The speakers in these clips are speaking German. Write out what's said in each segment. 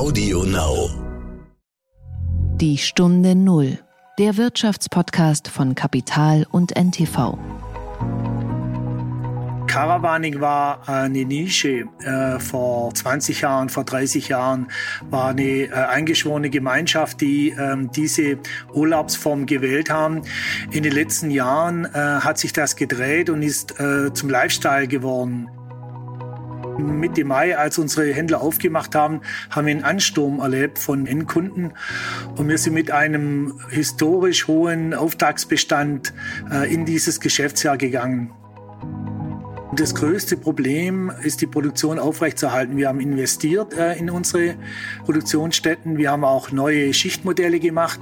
Audio Now. Die Stunde Null, der Wirtschaftspodcast von Kapital und NTV. Caravaning war eine Nische. Äh, vor 20 Jahren, vor 30 Jahren war eine äh, eingeschworene Gemeinschaft, die ähm, diese Urlaubsform gewählt haben. In den letzten Jahren äh, hat sich das gedreht und ist zum Lifestyle geworden. Mitte Mai, als unsere Händler aufgemacht haben, haben wir einen Ansturm erlebt von Endkunden. Und wir sind mit einem historisch hohen Auftragsbestand äh, in dieses Geschäftsjahr gegangen. Das größte Problem ist die Produktion aufrechtzuerhalten. Wir haben investiert äh, in unsere Produktionsstätten. Wir haben auch neue Schichtmodelle gemacht.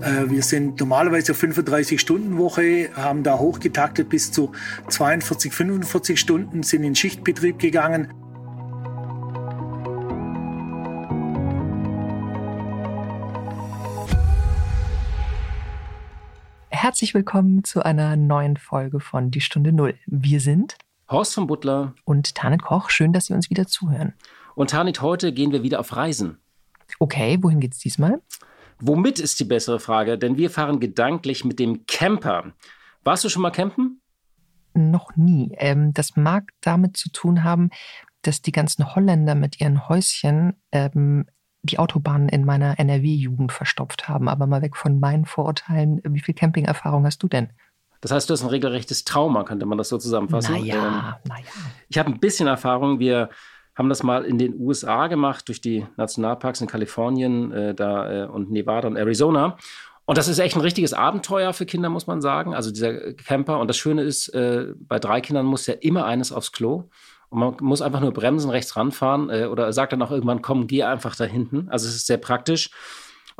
Äh, wir sind normalerweise auf 35-Stunden-Woche, haben da hochgetaktet bis zu 42, 45 Stunden, sind in Schichtbetrieb gegangen. Herzlich willkommen zu einer neuen Folge von Die Stunde Null. Wir sind Horst von Butler und Tanit Koch. Schön, dass Sie uns wieder zuhören. Und Tanit, heute gehen wir wieder auf Reisen. Okay, wohin geht's diesmal? Womit ist die bessere Frage, denn wir fahren gedanklich mit dem Camper. Warst du schon mal campen? Noch nie. Ähm, das mag damit zu tun haben, dass die ganzen Holländer mit ihren Häuschen ähm, die Autobahnen in meiner NRW-Jugend verstopft haben. Aber mal weg von meinen Vorurteilen, wie viel Campingerfahrung hast du denn? Das heißt, du hast ein regelrechtes Trauma, könnte man das so zusammenfassen. Naja, ähm, naja. Ich habe ein bisschen Erfahrung. Wir haben das mal in den USA gemacht, durch die Nationalparks in Kalifornien äh, da, äh, und Nevada und Arizona. Und das ist echt ein richtiges Abenteuer für Kinder, muss man sagen. Also dieser Camper. Und das Schöne ist, äh, bei drei Kindern muss ja immer eines aufs Klo. Und man muss einfach nur bremsen, rechts ranfahren äh, oder sagt dann auch irgendwann, komm, geh einfach da hinten. Also es ist sehr praktisch.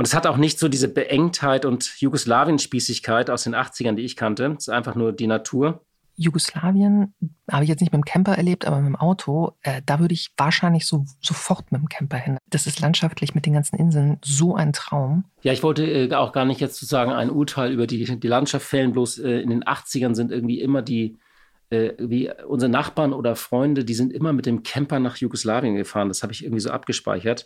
Und es hat auch nicht so diese Beengtheit und Jugoslawien-Spießigkeit aus den 80ern, die ich kannte. Es ist einfach nur die Natur. Jugoslawien habe ich jetzt nicht mit dem Camper erlebt, aber mit dem Auto, äh, da würde ich wahrscheinlich so, sofort mit dem Camper hin. Das ist landschaftlich mit den ganzen Inseln so ein Traum. Ja, ich wollte äh, auch gar nicht jetzt sozusagen ein Urteil über die, die Landschaft fällen, bloß äh, in den 80ern sind irgendwie immer die, äh, wie unsere Nachbarn oder Freunde, die sind immer mit dem Camper nach Jugoslawien gefahren. Das habe ich irgendwie so abgespeichert.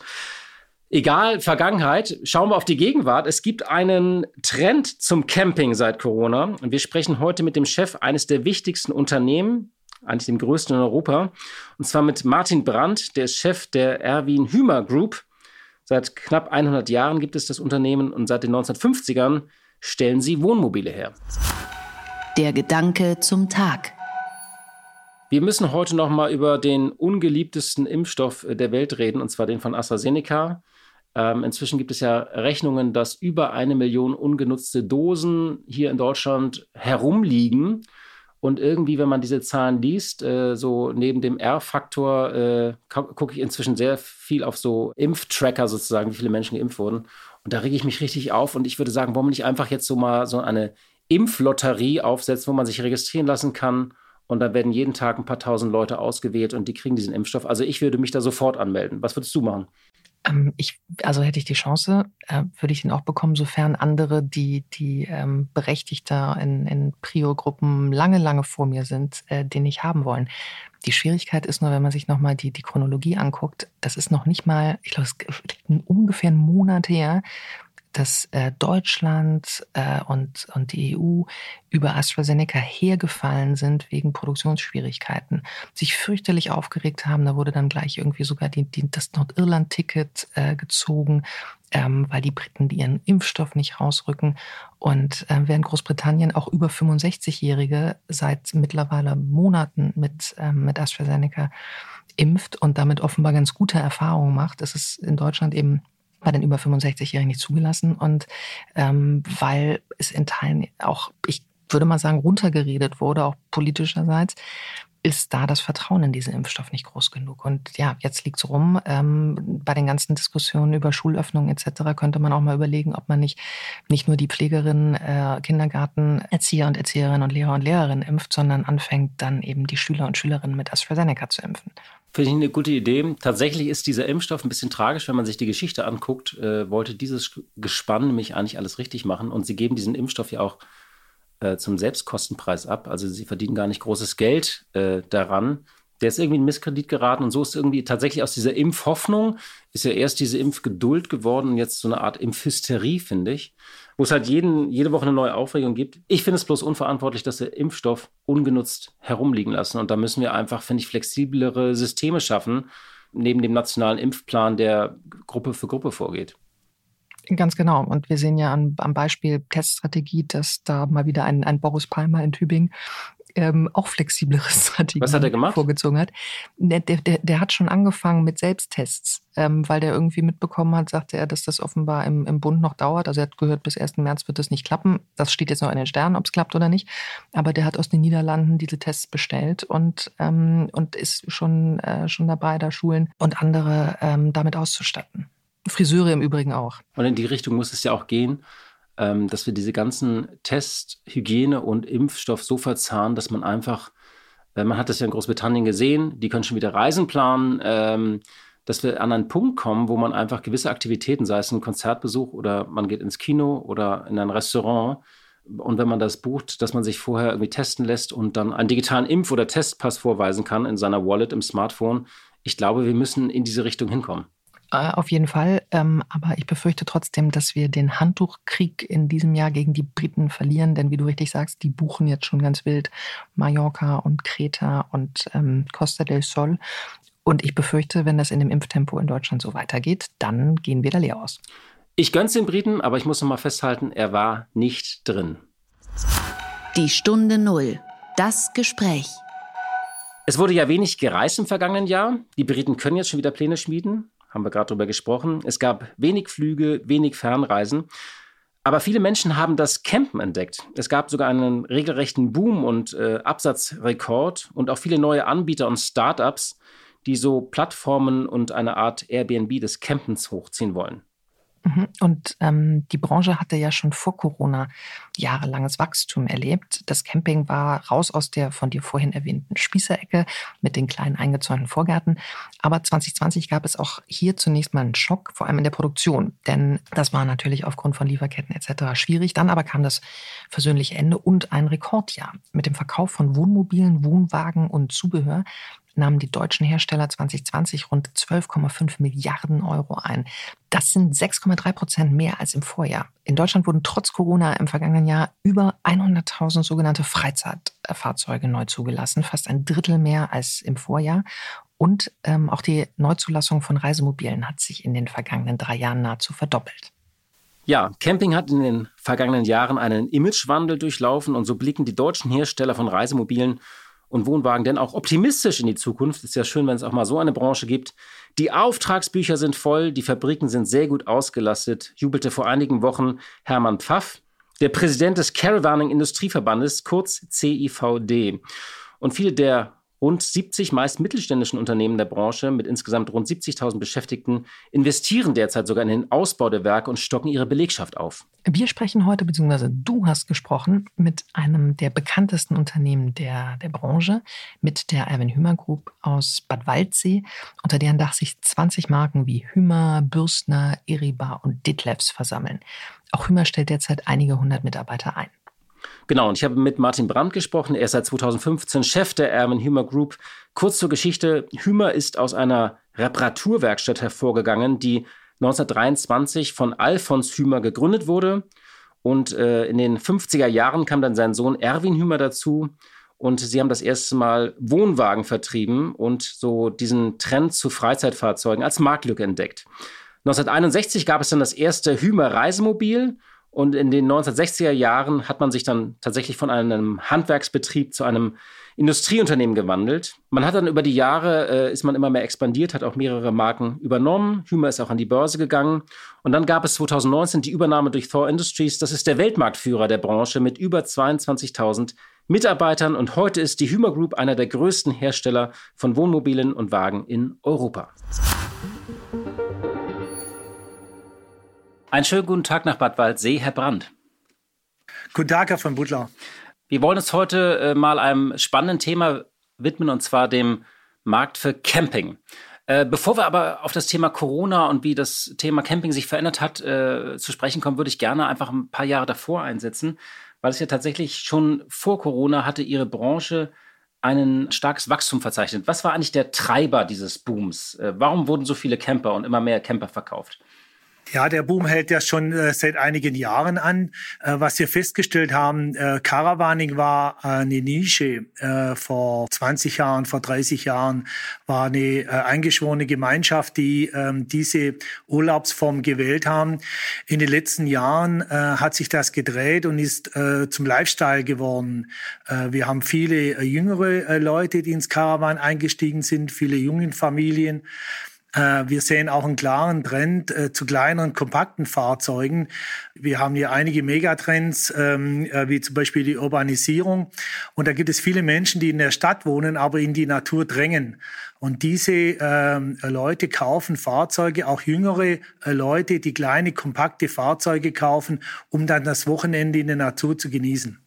Egal, Vergangenheit, schauen wir auf die Gegenwart. Es gibt einen Trend zum Camping seit Corona. Und wir sprechen heute mit dem Chef eines der wichtigsten Unternehmen, eigentlich dem größten in Europa. Und zwar mit Martin Brandt, der ist Chef der Erwin Hümer Group. Seit knapp 100 Jahren gibt es das Unternehmen und seit den 1950ern stellen sie Wohnmobile her. Der Gedanke zum Tag. Wir müssen heute noch mal über den ungeliebtesten Impfstoff der Welt reden, und zwar den von AstraZeneca. Ähm, inzwischen gibt es ja Rechnungen, dass über eine Million ungenutzte Dosen hier in Deutschland herumliegen. Und irgendwie, wenn man diese Zahlen liest, äh, so neben dem R-Faktor, äh, gucke ich inzwischen sehr viel auf so Impftracker sozusagen, wie viele Menschen geimpft wurden. Und da rege ich mich richtig auf. Und ich würde sagen, warum nicht einfach jetzt so mal so eine Impflotterie aufsetzen, wo man sich registrieren lassen kann. Und da werden jeden Tag ein paar tausend Leute ausgewählt und die kriegen diesen Impfstoff. Also ich würde mich da sofort anmelden. Was würdest du machen? Ähm, ich, also hätte ich die Chance, äh, würde ich den auch bekommen, sofern andere, die, die ähm, berechtigter in, in Prio-Gruppen lange, lange vor mir sind, äh, den nicht haben wollen. Die Schwierigkeit ist nur, wenn man sich nochmal die, die Chronologie anguckt, das ist noch nicht mal, ich glaube, es ist ungefähr einen Monat her, dass äh, Deutschland äh, und, und die EU über AstraZeneca hergefallen sind wegen Produktionsschwierigkeiten, sich fürchterlich aufgeregt haben. Da wurde dann gleich irgendwie sogar die, die, das Nordirland-Ticket äh, gezogen, ähm, weil die Briten ihren Impfstoff nicht rausrücken. Und äh, während Großbritannien auch über 65-Jährige seit mittlerweile Monaten mit, ähm, mit AstraZeneca impft und damit offenbar ganz gute Erfahrungen macht, ist es in Deutschland eben bei den über 65-Jährigen nicht zugelassen und ähm, weil es in Teilen auch, ich würde mal sagen, runtergeredet wurde, auch politischerseits, ist da das Vertrauen in diesen Impfstoff nicht groß genug. Und ja, jetzt liegt es rum. Ähm, bei den ganzen Diskussionen über Schulöffnungen etc. könnte man auch mal überlegen, ob man nicht nicht nur die Pflegerinnen, äh, Kindergarten, Erzieher und Erzieherinnen und Lehrer und Lehrerinnen impft, sondern anfängt dann eben die Schüler und Schülerinnen mit AstraZeneca zu impfen. Finde ich eine gute Idee. Tatsächlich ist dieser Impfstoff ein bisschen tragisch, wenn man sich die Geschichte anguckt. Äh, wollte dieses Gespann nämlich eigentlich alles richtig machen und sie geben diesen Impfstoff ja auch äh, zum Selbstkostenpreis ab. Also sie verdienen gar nicht großes Geld äh, daran. Der ist irgendwie in Misskredit geraten und so ist irgendwie tatsächlich aus dieser Impfhoffnung ist ja erst diese Impfgeduld geworden und jetzt so eine Art Impfhysterie, finde ich, wo es halt jeden, jede Woche eine neue Aufregung gibt. Ich finde es bloß unverantwortlich, dass wir Impfstoff ungenutzt herumliegen lassen und da müssen wir einfach, finde ich, flexiblere Systeme schaffen, neben dem nationalen Impfplan, der Gruppe für Gruppe vorgeht. Ganz genau. Und wir sehen ja an, am Beispiel Teststrategie, dass da mal wieder ein, ein Boris Palmer in Tübingen ähm, auch flexiblere Strategien Was hat er gemacht? vorgezogen hat. Der, der, der hat schon angefangen mit Selbsttests, ähm, weil der irgendwie mitbekommen hat, sagte er, dass das offenbar im, im Bund noch dauert. Also er hat gehört, bis 1. März wird das nicht klappen. Das steht jetzt noch in den Sternen, ob es klappt oder nicht. Aber der hat aus den Niederlanden diese Tests bestellt und, ähm, und ist schon, äh, schon dabei, da Schulen und andere ähm, damit auszustatten. Friseure im Übrigen auch. Und in die Richtung muss es ja auch gehen. Ähm, dass wir diese ganzen Test, Hygiene und Impfstoff so verzahnen, dass man einfach, äh, man hat das ja in Großbritannien gesehen, die können schon wieder Reisen planen, ähm, dass wir an einen Punkt kommen, wo man einfach gewisse Aktivitäten, sei es ein Konzertbesuch oder man geht ins Kino oder in ein Restaurant, und wenn man das bucht, dass man sich vorher irgendwie testen lässt und dann einen digitalen Impf- oder Testpass vorweisen kann in seiner Wallet im Smartphone. Ich glaube, wir müssen in diese Richtung hinkommen. Äh, auf jeden Fall. Ähm, aber ich befürchte trotzdem, dass wir den Handtuchkrieg in diesem Jahr gegen die Briten verlieren. Denn wie du richtig sagst, die buchen jetzt schon ganz wild Mallorca und Kreta und ähm, Costa del Sol. Und ich befürchte, wenn das in dem Impftempo in Deutschland so weitergeht, dann gehen wir da leer aus. Ich gönn's den Briten, aber ich muss noch mal festhalten, er war nicht drin. Die Stunde Null. Das Gespräch. Es wurde ja wenig gereist im vergangenen Jahr. Die Briten können jetzt schon wieder Pläne schmieden haben wir gerade darüber gesprochen. Es gab wenig Flüge, wenig Fernreisen. Aber viele Menschen haben das Campen entdeckt. Es gab sogar einen regelrechten Boom und äh, Absatzrekord und auch viele neue Anbieter und Startups, die so Plattformen und eine Art Airbnb des Campens hochziehen wollen. Mhm. Und ähm, die Branche hatte ja schon vor Corona jahrelanges Wachstum erlebt. Das Camping war raus aus der von dir vorhin erwähnten Spießerecke mit den kleinen eingezäunten Vorgärten. Aber 2020 gab es auch hier zunächst mal einen Schock, vor allem in der Produktion. Denn das war natürlich aufgrund von Lieferketten etc. schwierig. Dann aber kam das versöhnliche Ende und ein Rekordjahr mit dem Verkauf von Wohnmobilen, Wohnwagen und Zubehör nahmen die deutschen Hersteller 2020 rund 12,5 Milliarden Euro ein. Das sind 6,3 Prozent mehr als im Vorjahr. In Deutschland wurden trotz Corona im vergangenen Jahr über 100.000 sogenannte Freizeitfahrzeuge neu zugelassen, fast ein Drittel mehr als im Vorjahr. Und ähm, auch die Neuzulassung von Reisemobilen hat sich in den vergangenen drei Jahren nahezu verdoppelt. Ja, Camping hat in den vergangenen Jahren einen Imagewandel durchlaufen und so blicken die deutschen Hersteller von Reisemobilen und Wohnwagen denn auch optimistisch in die Zukunft. Ist ja schön, wenn es auch mal so eine Branche gibt. Die Auftragsbücher sind voll, die Fabriken sind sehr gut ausgelastet, jubelte vor einigen Wochen Hermann Pfaff, der Präsident des Caravaning Industrieverbandes, kurz CIVD. Und viele der Rund 70 meist mittelständischen Unternehmen der Branche mit insgesamt rund 70.000 Beschäftigten investieren derzeit sogar in den Ausbau der Werke und stocken ihre Belegschaft auf. Wir sprechen heute, beziehungsweise du hast gesprochen mit einem der bekanntesten Unternehmen der, der Branche, mit der Erwin Hümer Group aus Bad Waldsee, unter deren Dach sich 20 Marken wie Hümer, Bürstner, Iriba und Ditlevs versammeln. Auch Hümer stellt derzeit einige hundert Mitarbeiter ein. Genau, und ich habe mit Martin Brandt gesprochen. Er ist seit 2015 Chef der Erwin Hümer Group. Kurz zur Geschichte. Hümer ist aus einer Reparaturwerkstatt hervorgegangen, die 1923 von Alfons Hümer gegründet wurde. Und äh, in den 50er Jahren kam dann sein Sohn Erwin Hümer dazu. Und sie haben das erste Mal Wohnwagen vertrieben und so diesen Trend zu Freizeitfahrzeugen als Marktlücke entdeckt. 1961 gab es dann das erste Hümer Reisemobil und in den 1960er Jahren hat man sich dann tatsächlich von einem Handwerksbetrieb zu einem Industrieunternehmen gewandelt. Man hat dann über die Jahre, äh, ist man immer mehr expandiert, hat auch mehrere Marken übernommen. Hümer ist auch an die Börse gegangen. Und dann gab es 2019 die Übernahme durch Thor Industries. Das ist der Weltmarktführer der Branche mit über 22.000 Mitarbeitern. Und heute ist die Hümer Group einer der größten Hersteller von Wohnmobilen und Wagen in Europa. Einen schönen guten Tag nach Bad Waldsee, Herr Brandt. Guten Tag, Herr von Butler. Wir wollen uns heute äh, mal einem spannenden Thema widmen, und zwar dem Markt für Camping. Äh, bevor wir aber auf das Thema Corona und wie das Thema Camping sich verändert hat, äh, zu sprechen kommen, würde ich gerne einfach ein paar Jahre davor einsetzen, weil es ja tatsächlich schon vor Corona hatte Ihre Branche ein starkes Wachstum verzeichnet. Was war eigentlich der Treiber dieses Booms? Äh, warum wurden so viele Camper und immer mehr Camper verkauft? Ja, der Boom hält ja schon äh, seit einigen Jahren an. Äh, was wir festgestellt haben, äh, Caravaning war eine Nische. Äh, vor 20 Jahren, vor 30 Jahren war eine äh, eingeschworene Gemeinschaft, die ähm, diese Urlaubsform gewählt haben. In den letzten Jahren äh, hat sich das gedreht und ist zum Lifestyle geworden. wir haben viele jüngere Leute, die ins Caravan eingestiegen sind, viele jungen Familien. Äh, wir sehen auch einen klaren Trend äh, zu kleineren, kompakten Fahrzeugen. Wir haben hier einige Megatrends, ähm, äh, wie zum Beispiel die Urbanisierung. Und da gibt es viele Menschen, die in der Stadt wohnen, aber in die Natur drängen. Und diese ähm, Leute kaufen Fahrzeuge, auch jüngere Leute, die kleine, kompakte Fahrzeuge kaufen, um dann das Wochenende in der Natur zu genießen.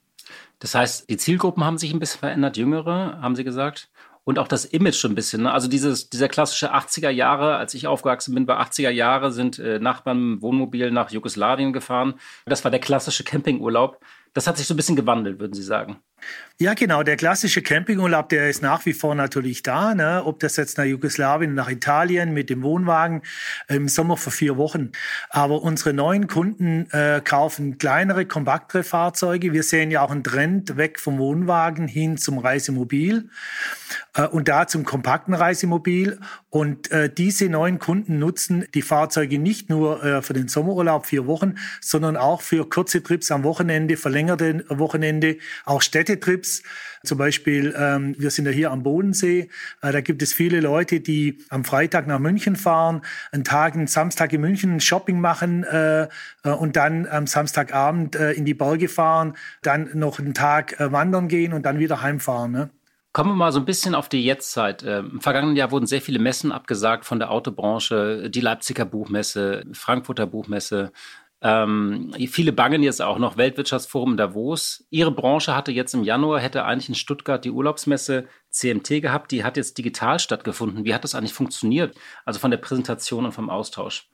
Das heißt, die Zielgruppen haben sich ein bisschen verändert, jüngere, haben Sie gesagt? Und auch das Image schon ein bisschen. Ne? Also dieses, dieser klassische 80er Jahre, als ich aufgewachsen bin, bei 80er Jahre sind äh, Nachbarn im Wohnmobil nach Jugoslawien gefahren. Das war der klassische Campingurlaub. Das hat sich so ein bisschen gewandelt, würden Sie sagen. Ja, genau. Der klassische Campingurlaub, der ist nach wie vor natürlich da. Ne? Ob das jetzt nach Jugoslawien, nach Italien mit dem Wohnwagen im Sommer für vier Wochen. Aber unsere neuen Kunden äh, kaufen kleinere, kompaktere Fahrzeuge. Wir sehen ja auch einen Trend weg vom Wohnwagen hin zum Reisemobil äh, und da zum kompakten Reisemobil. Und äh, diese neuen Kunden nutzen die Fahrzeuge nicht nur äh, für den Sommerurlaub vier Wochen, sondern auch für kurze Trips am Wochenende, verlängerte Wochenende, auch Städtetrips. Zum Beispiel, ähm, wir sind ja hier am Bodensee. Äh, da gibt es viele Leute, die am Freitag nach München fahren, einen Tag, einen Samstag in München Shopping machen äh, äh, und dann am Samstagabend äh, in die Berge fahren, dann noch einen Tag äh, wandern gehen und dann wieder heimfahren. Ne? Kommen wir mal so ein bisschen auf die Jetztzeit. Ähm, Im vergangenen Jahr wurden sehr viele Messen abgesagt von der Autobranche, die Leipziger Buchmesse, Frankfurter Buchmesse. Ähm, viele bangen jetzt auch noch Weltwirtschaftsforum Davos. Ihre Branche hatte jetzt im Januar, hätte eigentlich in Stuttgart die Urlaubsmesse CMT gehabt. Die hat jetzt digital stattgefunden. Wie hat das eigentlich funktioniert? Also von der Präsentation und vom Austausch?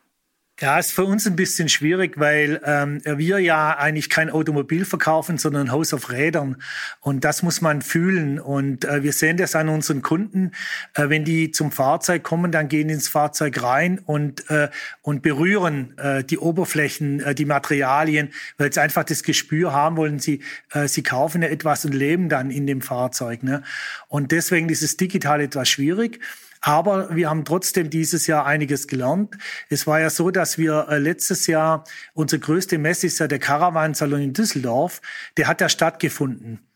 Ja, ist für uns ein bisschen schwierig, weil ähm, wir ja eigentlich kein Automobil verkaufen, sondern ein Haus auf Rädern. Und das muss man fühlen. Und äh, wir sehen das an unseren Kunden. Äh, wenn die zum Fahrzeug kommen, dann gehen ins Fahrzeug rein und, äh, und berühren äh, die Oberflächen, äh, die Materialien, weil sie einfach das Gespür haben wollen. Sie, äh, sie kaufen ja etwas und leben dann in dem Fahrzeug. Ne? Und deswegen ist es digital etwas schwierig. Aber wir haben trotzdem dieses Jahr einiges gelernt. Es war ja so, dass wir äh, letztes Jahr, unsere größte Messe ist ja der Caravan-Salon in Düsseldorf, der hat ja stattgefunden.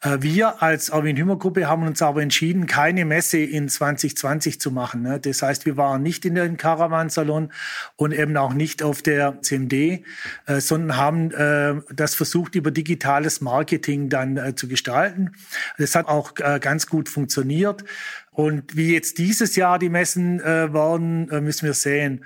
Äh, wir als Erwin Hümer Gruppe haben uns aber entschieden, keine Messe in 2020 zu machen. Ne? Das heißt, wir waren nicht in den Caravan-Salon und eben auch nicht auf der CMD, äh, sondern haben das versucht, über digitales Marketing dann zu gestalten. Das hat auch ganz gut funktioniert. Und wie jetzt dieses Jahr die Messen äh, werden, äh, müssen wir sehen.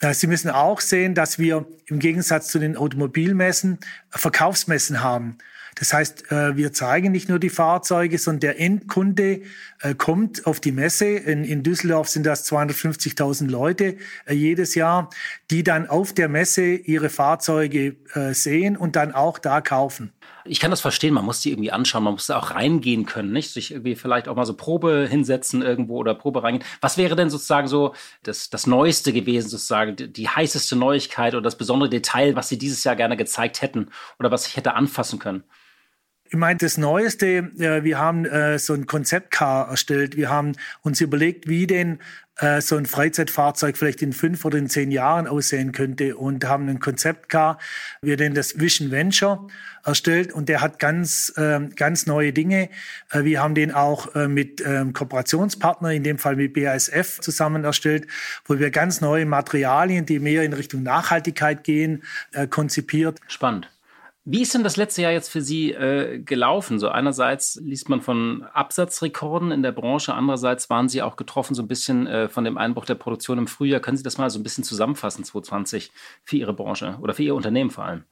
Äh, Sie müssen auch sehen, dass wir im Gegensatz zu den Automobilmessen Verkaufsmessen haben. Das heißt, äh, wir zeigen nicht nur die Fahrzeuge, sondern der Endkunde äh, kommt auf die Messe. In, Düsseldorf sind das 250.000 Leute jedes Jahr, die dann auf der Messe ihre Fahrzeuge sehen und dann auch da kaufen. Ich kann das verstehen, man muss die irgendwie anschauen, man muss da auch reingehen können, nicht? Sich irgendwie vielleicht auch mal so Probe hinsetzen irgendwo oder Probe reingehen. Was wäre denn sozusagen so das, das Neueste gewesen, sozusagen, die, die heißeste Neuigkeit oder das besondere Detail, was Sie dieses Jahr gerne gezeigt hätten oder was ich hätte anfassen können? Ich meine, das Neueste, äh, wir haben äh, so ein Konzeptcar erstellt. Wir haben uns überlegt, wie denn äh, so ein Freizeitfahrzeug vielleicht in fünf oder in zehn Jahren aussehen könnte und haben ein Konzeptcar, wir nennen das Vision Venture erstellt und der hat ganz, äh, ganz neue Dinge. Äh, wir haben den auch äh, mit ähm, Kooperationspartner, in dem Fall mit BASF zusammen erstellt, wo wir ganz neue Materialien, die mehr in Richtung Nachhaltigkeit gehen, äh, konzipiert. Spannend. Wie ist denn das letzte Jahr jetzt für Sie äh, gelaufen? So einerseits liest man von Absatzrekorden in der Branche, andererseits waren Sie auch getroffen so ein bisschen äh, von dem Einbruch der Produktion im Frühjahr. Können Sie das mal so ein bisschen zusammenfassen 2020 für Ihre Branche oder für Ihr Unternehmen vor allem?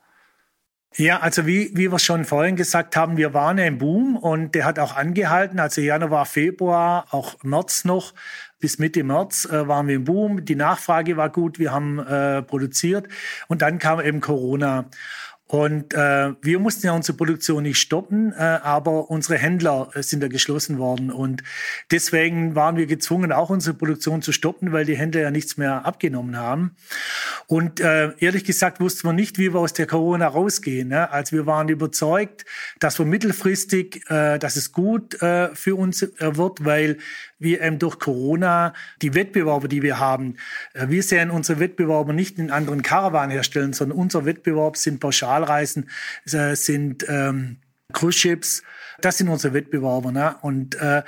Ja, also wie, wie wir schon vorhin gesagt haben, wir waren im Boom und der hat auch angehalten. Also Januar, Februar, auch März noch. Bis Mitte März äh, waren wir im Boom. Die Nachfrage war gut. Wir haben äh, produziert und dann kam eben Corona. Und äh, wir mussten ja unsere Produktion nicht stoppen, äh, aber unsere Händler äh, sind ja geschlossen worden. Und deswegen waren wir gezwungen, auch unsere Produktion zu stoppen, weil die Händler ja nichts mehr abgenommen haben. Und äh, ehrlich gesagt wussten wir nicht, wie wir aus der Corona rausgehen. Ne? Also wir waren überzeugt, dass wir mittelfristig, äh, dass es gut äh, für uns äh, wird, weil wir eben durch Corona die Wettbewerber, die wir haben, äh, wir sehen unsere Wettbewerber nicht in anderen Caravan-Herstellern, sondern unser Wettbewerb sind Pauschalreisen, äh, sind ähm, Cruise Ships, das sind unsere Wettbewerber. Ne? Und äh,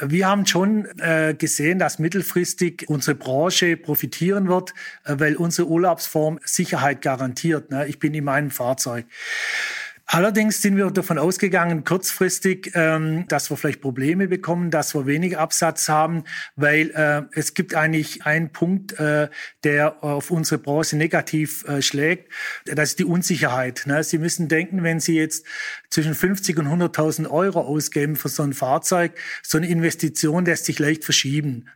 wir haben schon äh, gesehen, dass mittelfristig unsere Branche profitieren wird, äh, weil unsere Urlaubsform Sicherheit garantiert. Ne? Ich bin in meinem Fahrzeug. Allerdings sind wir davon ausgegangen, kurzfristig, ähm, dass wir vielleicht Probleme bekommen, dass wir wenig Absatz haben, weil äh, es gibt eigentlich einen Punkt, äh, der auf unsere Branche negativ äh, schlägt. Das ist die Unsicherheit. Ne? Sie müssen denken, wenn Sie jetzt zwischen 50 und 100.000 Euro ausgeben für so ein Fahrzeug, so eine Investition lässt sich leicht verschieben.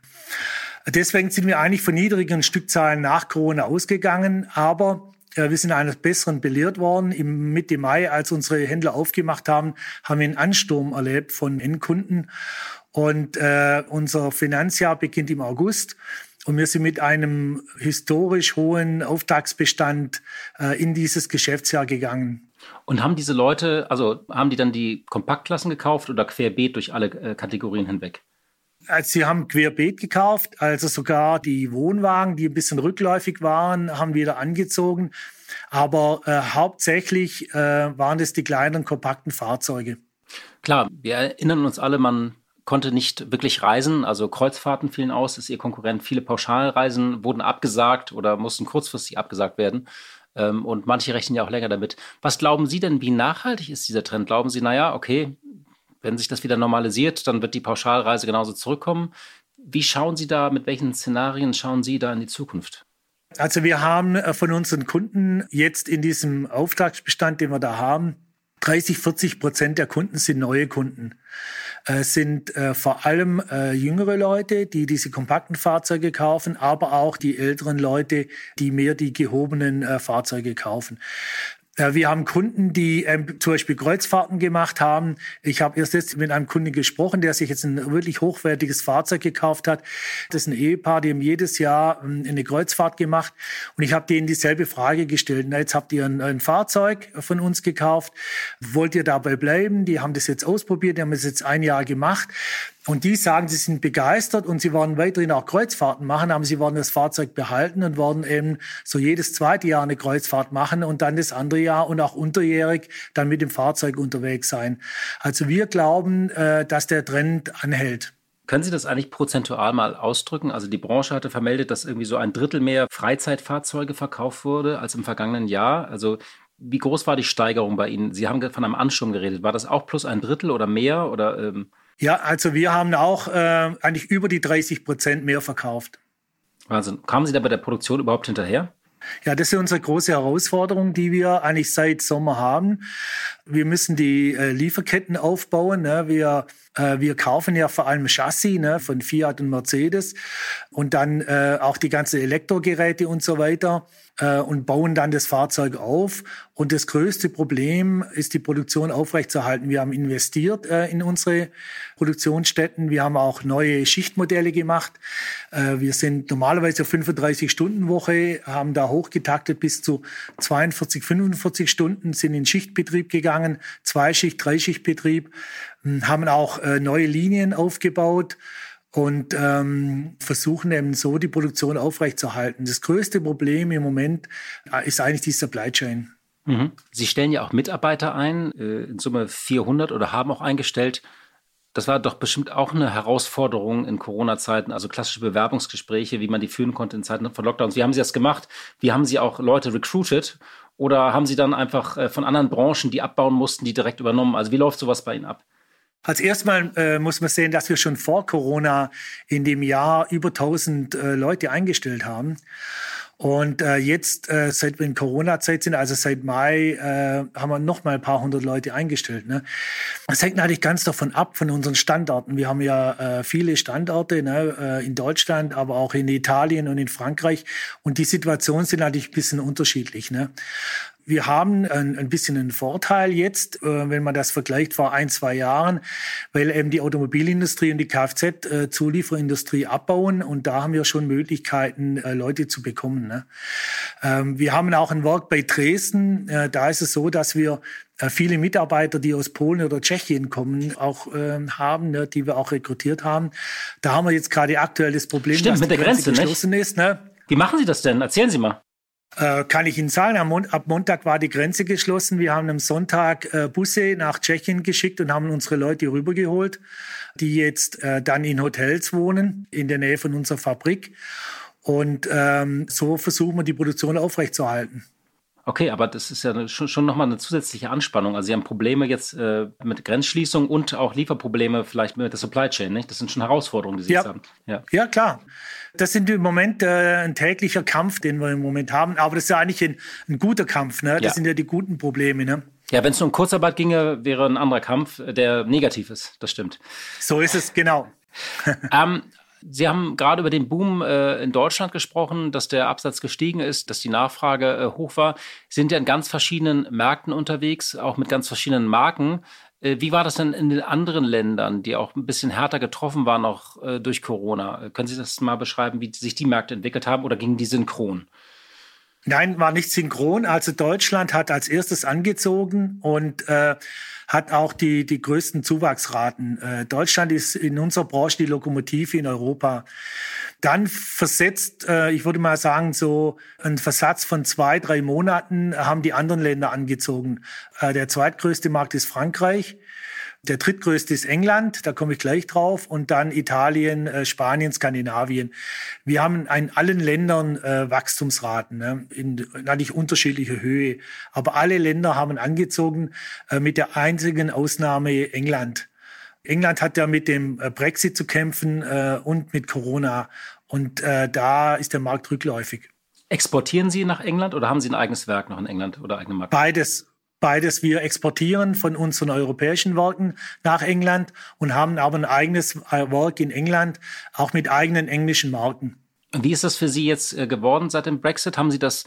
Deswegen sind wir eigentlich von niedrigen Stückzahlen nach Corona ausgegangen, aber wir sind eines Besseren belehrt worden. Im Mitte Mai, als unsere Händler aufgemacht haben, haben wir einen Ansturm erlebt von Endkunden. Und äh, unser Finanzjahr beginnt im August. Und wir sind mit einem historisch hohen Auftragsbestand äh, in dieses Geschäftsjahr gegangen. Und haben diese Leute, also haben die dann die Kompaktklassen gekauft oder querbeet durch alle äh, Kategorien hinweg? Also sie haben querbeet gekauft, also sogar die Wohnwagen, die ein bisschen rückläufig waren, haben wieder angezogen. Aber äh, hauptsächlich äh, waren es die kleinen, kompakten Fahrzeuge. Klar, wir erinnern uns alle, man konnte nicht wirklich reisen, also Kreuzfahrten fielen aus, ist ihr Konkurrent. Viele Pauschalreisen wurden abgesagt oder mussten kurzfristig abgesagt werden. Ähm, und manche rechnen ja auch länger damit. Was glauben Sie denn, wie nachhaltig ist dieser Trend? Glauben Sie, naja, okay, wenn sich das wieder normalisiert, dann wird die Pauschalreise genauso zurückkommen. Wie schauen Sie da, mit welchen Szenarien schauen Sie da in die Zukunft? Also wir haben äh, von unseren Kunden jetzt in diesem Auftragsbestand, den wir da haben, 30, 40 Prozent der Kunden sind neue Kunden. Äh, sind äh, vor allem äh, jüngere Leute, die diese kompakten Fahrzeuge kaufen, aber auch die älteren Leute, die mehr die gehobenen äh, Fahrzeuge kaufen. Wir haben Kunden, die ähm, zum Beispiel Kreuzfahrten gemacht haben. Ich habe erst jetzt mit einem Kunden gesprochen, der sich jetzt ein wirklich hochwertiges Fahrzeug gekauft hat. Das ist ein Ehepaar, die haben jedes Jahr ähm, eine Kreuzfahrt gemacht. Und ich habe denen dieselbe Frage gestellt. Na, jetzt habt ihr ein, ein, Fahrzeug von uns gekauft. Wollt ihr dabei bleiben? Die haben das jetzt ausprobiert, die haben es jetzt ein Jahr gemacht. Und die sagen, sie sind begeistert und sie wollen weiterhin auch Kreuzfahrten machen, aber sie wollen das Fahrzeug behalten und wollen eben so jedes zweite Jahr eine Kreuzfahrt machen und dann das andere Jahr und auch unterjährig dann mit dem Fahrzeug unterwegs sein. Also wir glauben, äh, dass der Trend anhält. Können Sie das eigentlich prozentual mal ausdrücken? Also die Branche hatte vermeldet, dass irgendwie so ein Drittel mehr Freizeitfahrzeuge verkauft wurde als im vergangenen Jahr. Also wie groß war die Steigerung bei Ihnen? Sie haben von einem Ansturm geredet. War das auch plus ein Drittel oder mehr? Oder, ähm ja, also wir haben auch äh, eigentlich über die 30 Prozent mehr verkauft. Wahnsinn. Kamen Sie da bei der Produktion überhaupt hinterher? Ja, das ist unsere große Herausforderung, die wir eigentlich seit Sommer haben. Wir müssen die äh, Lieferketten aufbauen. Ne? Wir, äh, wir kaufen ja vor allem Chassis ne? von Fiat und Mercedes und dann äh, auch die ganzen Elektrogeräte und so weiter äh, und bauen dann das Fahrzeug auf. Und das größte Problem ist, die Produktion aufrechtzuerhalten. Wir haben investiert äh, in unsere Produktionsstätten. Wir haben auch neue Schichtmodelle gemacht. Äh, wir sind normalerweise auf 35-Stunden-Woche, haben da hochgetaktet bis zu 42, 45 Stunden, sind in Schichtbetrieb gegangen, Zweischicht, Dreischichtbetrieb, hm, haben auch äh, neue Linien aufgebaut und ähm, versuchen eben so die Produktion aufrechtzuerhalten. Das größte Problem im Moment äh, ist eigentlich die Supply Chain. Mhm. Sie stellen ja auch Mitarbeiter ein, äh, in Summe 400 oder haben auch eingestellt. Das war doch bestimmt auch eine Herausforderung in Corona-Zeiten, also klassische Bewerbungsgespräche, wie man die führen konnte in Zeiten von Lockdowns. Wie haben Sie das gemacht? Wie haben Sie auch Leute recruited? Oder haben Sie dann einfach äh, von anderen Branchen, die abbauen mussten, die direkt übernommen? Also wie läuft sowas bei Ihnen ab? Als erstmal äh, muss man sehen, dass wir schon vor Corona in dem Jahr über 1000 äh, Leute eingestellt haben. Und äh, jetzt, äh, seit wir in Corona-Zeit sind, also seit Mai, äh, haben wir noch mal ein paar hundert Leute eingestellt. Ne? Das hängt natürlich ganz davon ab, von unseren Standorten. Wir haben ja äh, viele Standorte ne, äh, in Deutschland, aber auch in Italien und in Frankreich. Und die Situationen sind natürlich ein bisschen unterschiedlich. Ne? Wir haben ein, ein bisschen einen Vorteil jetzt, äh, wenn man das vergleicht vor ein, zwei Jahren, weil eben die Automobilindustrie und die Kfz-Zulieferindustrie abbauen und da haben wir schon Möglichkeiten, äh, Leute zu bekommen. Ne? Ähm, wir haben auch ein Werk bei Dresden. Äh, da ist es so, dass wir äh, viele Mitarbeiter, die aus Polen oder Tschechien kommen, auch äh, haben, ne, die wir auch rekrutiert haben. Da haben wir jetzt gerade aktuell das Problem, Stimmt, dass mit der Grenze, Grenze geschlossen nicht? ist. Ne? Wie machen Sie das denn? Erzählen Sie mal. Äh, kann ich Ihnen sagen, ab Montag war die Grenze geschlossen. Wir haben am Sonntag äh, Busse nach Tschechien geschickt und haben unsere Leute rübergeholt, die jetzt äh, dann in Hotels wohnen, in der Nähe von unserer Fabrik. Und ähm, so versuchen wir die Produktion aufrechtzuerhalten. Okay, aber das ist ja schon, schon nochmal eine zusätzliche Anspannung. Also Sie haben Probleme jetzt äh, mit Grenzschließung und auch Lieferprobleme vielleicht mit der Supply Chain, nicht? Das sind schon Herausforderungen, die Sie ja. jetzt haben. Ja. ja, klar. Das sind im Moment äh, ein täglicher Kampf, den wir im Moment haben. Aber das ist ja eigentlich ein, ein guter Kampf. Ne? Das ja. sind ja die guten Probleme. Ne? Ja, wenn es nur um Kurzarbeit ginge, wäre ein anderer Kampf, der negativ ist. Das stimmt. So ist es, genau. ähm, Sie haben gerade über den Boom äh, in Deutschland gesprochen, dass der Absatz gestiegen ist, dass die Nachfrage äh, hoch war. Sie sind ja in ganz verschiedenen Märkten unterwegs, auch mit ganz verschiedenen Marken. Äh, wie war das denn in den anderen Ländern, die auch ein bisschen härter getroffen waren, auch äh, durch Corona? Können Sie das mal beschreiben, wie sich die Märkte entwickelt haben oder gingen die synchron? Nein, war nicht synchron. Also Deutschland hat als erstes angezogen und äh, hat auch die, die größten Zuwachsraten. Äh, Deutschland ist in unserer Branche die Lokomotive in Europa. Dann versetzt, äh, ich würde mal sagen, so ein Versatz von zwei, drei Monaten haben die anderen Länder angezogen. Äh, der zweitgrößte Markt ist Frankreich. Der drittgrößte ist England, da komme ich gleich drauf, und dann Italien, äh, Spanien, Skandinavien. Wir haben in allen Ländern äh, Wachstumsraten ne, in natürlich unterschiedlicher Höhe, aber alle Länder haben angezogen, äh, mit der einzigen Ausnahme England. England hat ja mit dem Brexit zu kämpfen und mit Corona, und da ist der Markt rückläufig. Exportieren Sie nach England oder haben Sie ein eigenes Werk noch in England oder eigene Markt? Beides. Beides. Wir exportieren von unseren europäischen Werken nach England und haben aber ein eigenes äh, Werk in England, auch mit eigenen englischen Marken. Wie ist das für Sie jetzt äh, geworden seit dem Brexit? Haben Sie das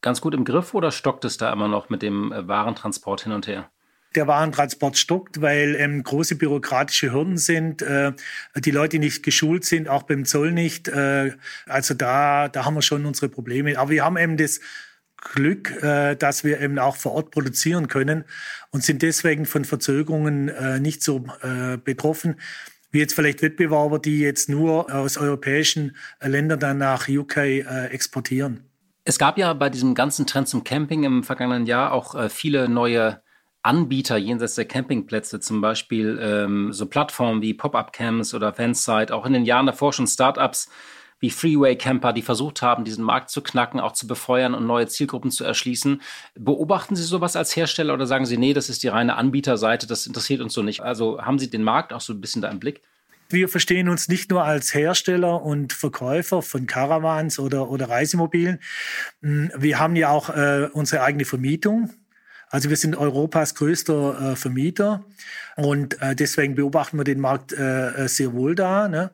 ganz gut im Griff oder stockt es da immer noch mit dem äh, Warentransport hin und her? der Warentransport stockt, weil ähm, große bürokratische Hürden sind, äh, die Leute nicht geschult sind, auch beim Zoll nicht. Äh, also da, da haben wir schon unsere Probleme. Aber wir haben eben das Glück, äh, dass wir eben auch vor Ort produzieren können und sind deswegen von Verzögerungen äh, nicht so äh, betroffen wie jetzt vielleicht Wettbewerber, die jetzt nur aus europäischen Ländern dann nach UK exportieren. Es gab ja bei diesem ganzen Trend zum Camping im vergangenen Jahr auch viele neue Anbieter jenseits der Campingplätze, zum Beispiel ähm, so Plattformen wie Pop-Up-Camps oder Fansite, auch in den Jahren davor schon Startups wie Freeway Camper, die versucht haben, diesen Markt zu knacken, auch zu befeuern und neue Zielgruppen zu erschließen. Beobachten Sie sowas als Hersteller oder sagen Sie, nee, das ist die reine Anbieterseite, das interessiert uns so nicht? Also haben Sie den Markt auch so ein bisschen da im Blick? Wir verstehen uns nicht nur als Hersteller und Verkäufer von Caravans oder, oder Reisemobilen. Wir haben ja auch äh, unsere eigene Vermietung. Also wir sind Europas größter äh, Vermieter und äh, deswegen beobachten wir den Markt äh, äh, sehr wohl da. Ne?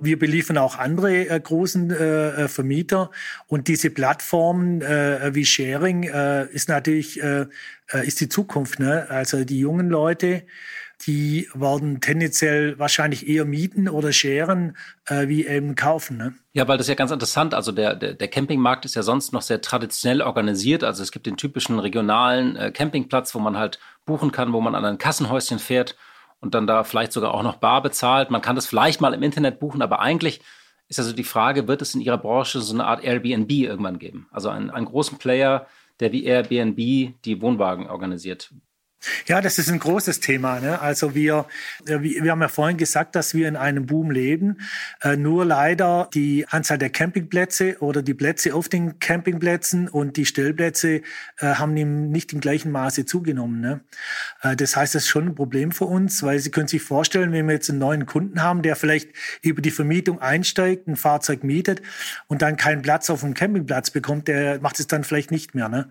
Wir beliefern auch andere äh, großen äh, äh Vermieter und diese Plattformen äh, wie Sharing äh, ist natürlich äh, äh, ist die Zukunft. Ne? Also die jungen Leute die werden tendenziell wahrscheinlich eher mieten oder scheren, äh, wie eben kaufen. Ne? Ja, weil das ist ja ganz interessant. Also der, der, der Campingmarkt ist ja sonst noch sehr traditionell organisiert. Also es gibt den typischen regionalen äh, Campingplatz, wo man halt buchen kann, wo man an ein Kassenhäuschen fährt und dann da vielleicht sogar auch noch bar bezahlt. Man kann das vielleicht mal im Internet buchen, aber eigentlich ist also die Frage, wird es in Ihrer Branche so eine Art Airbnb irgendwann geben? Also einen, einen großen Player, der wie Airbnb die Wohnwagen organisiert. Ja, das ist ein großes Thema. Ne? Also wir, äh, wir haben ja vorhin gesagt, dass wir in einem Boom leben. Äh, nur leider die Anzahl der Campingplätze oder die Plätze auf den Campingplätzen und die Stellplätze äh, haben nicht im gleichen Maße zugenommen. Ne? Das heißt, das ist schon ein Problem für uns, weil Sie können sich vorstellen, wenn wir jetzt einen neuen Kunden haben, der vielleicht über die Vermietung einsteigt, ein Fahrzeug mietet und dann keinen Platz auf dem Campingplatz bekommt, der macht es dann vielleicht nicht mehr. Ne?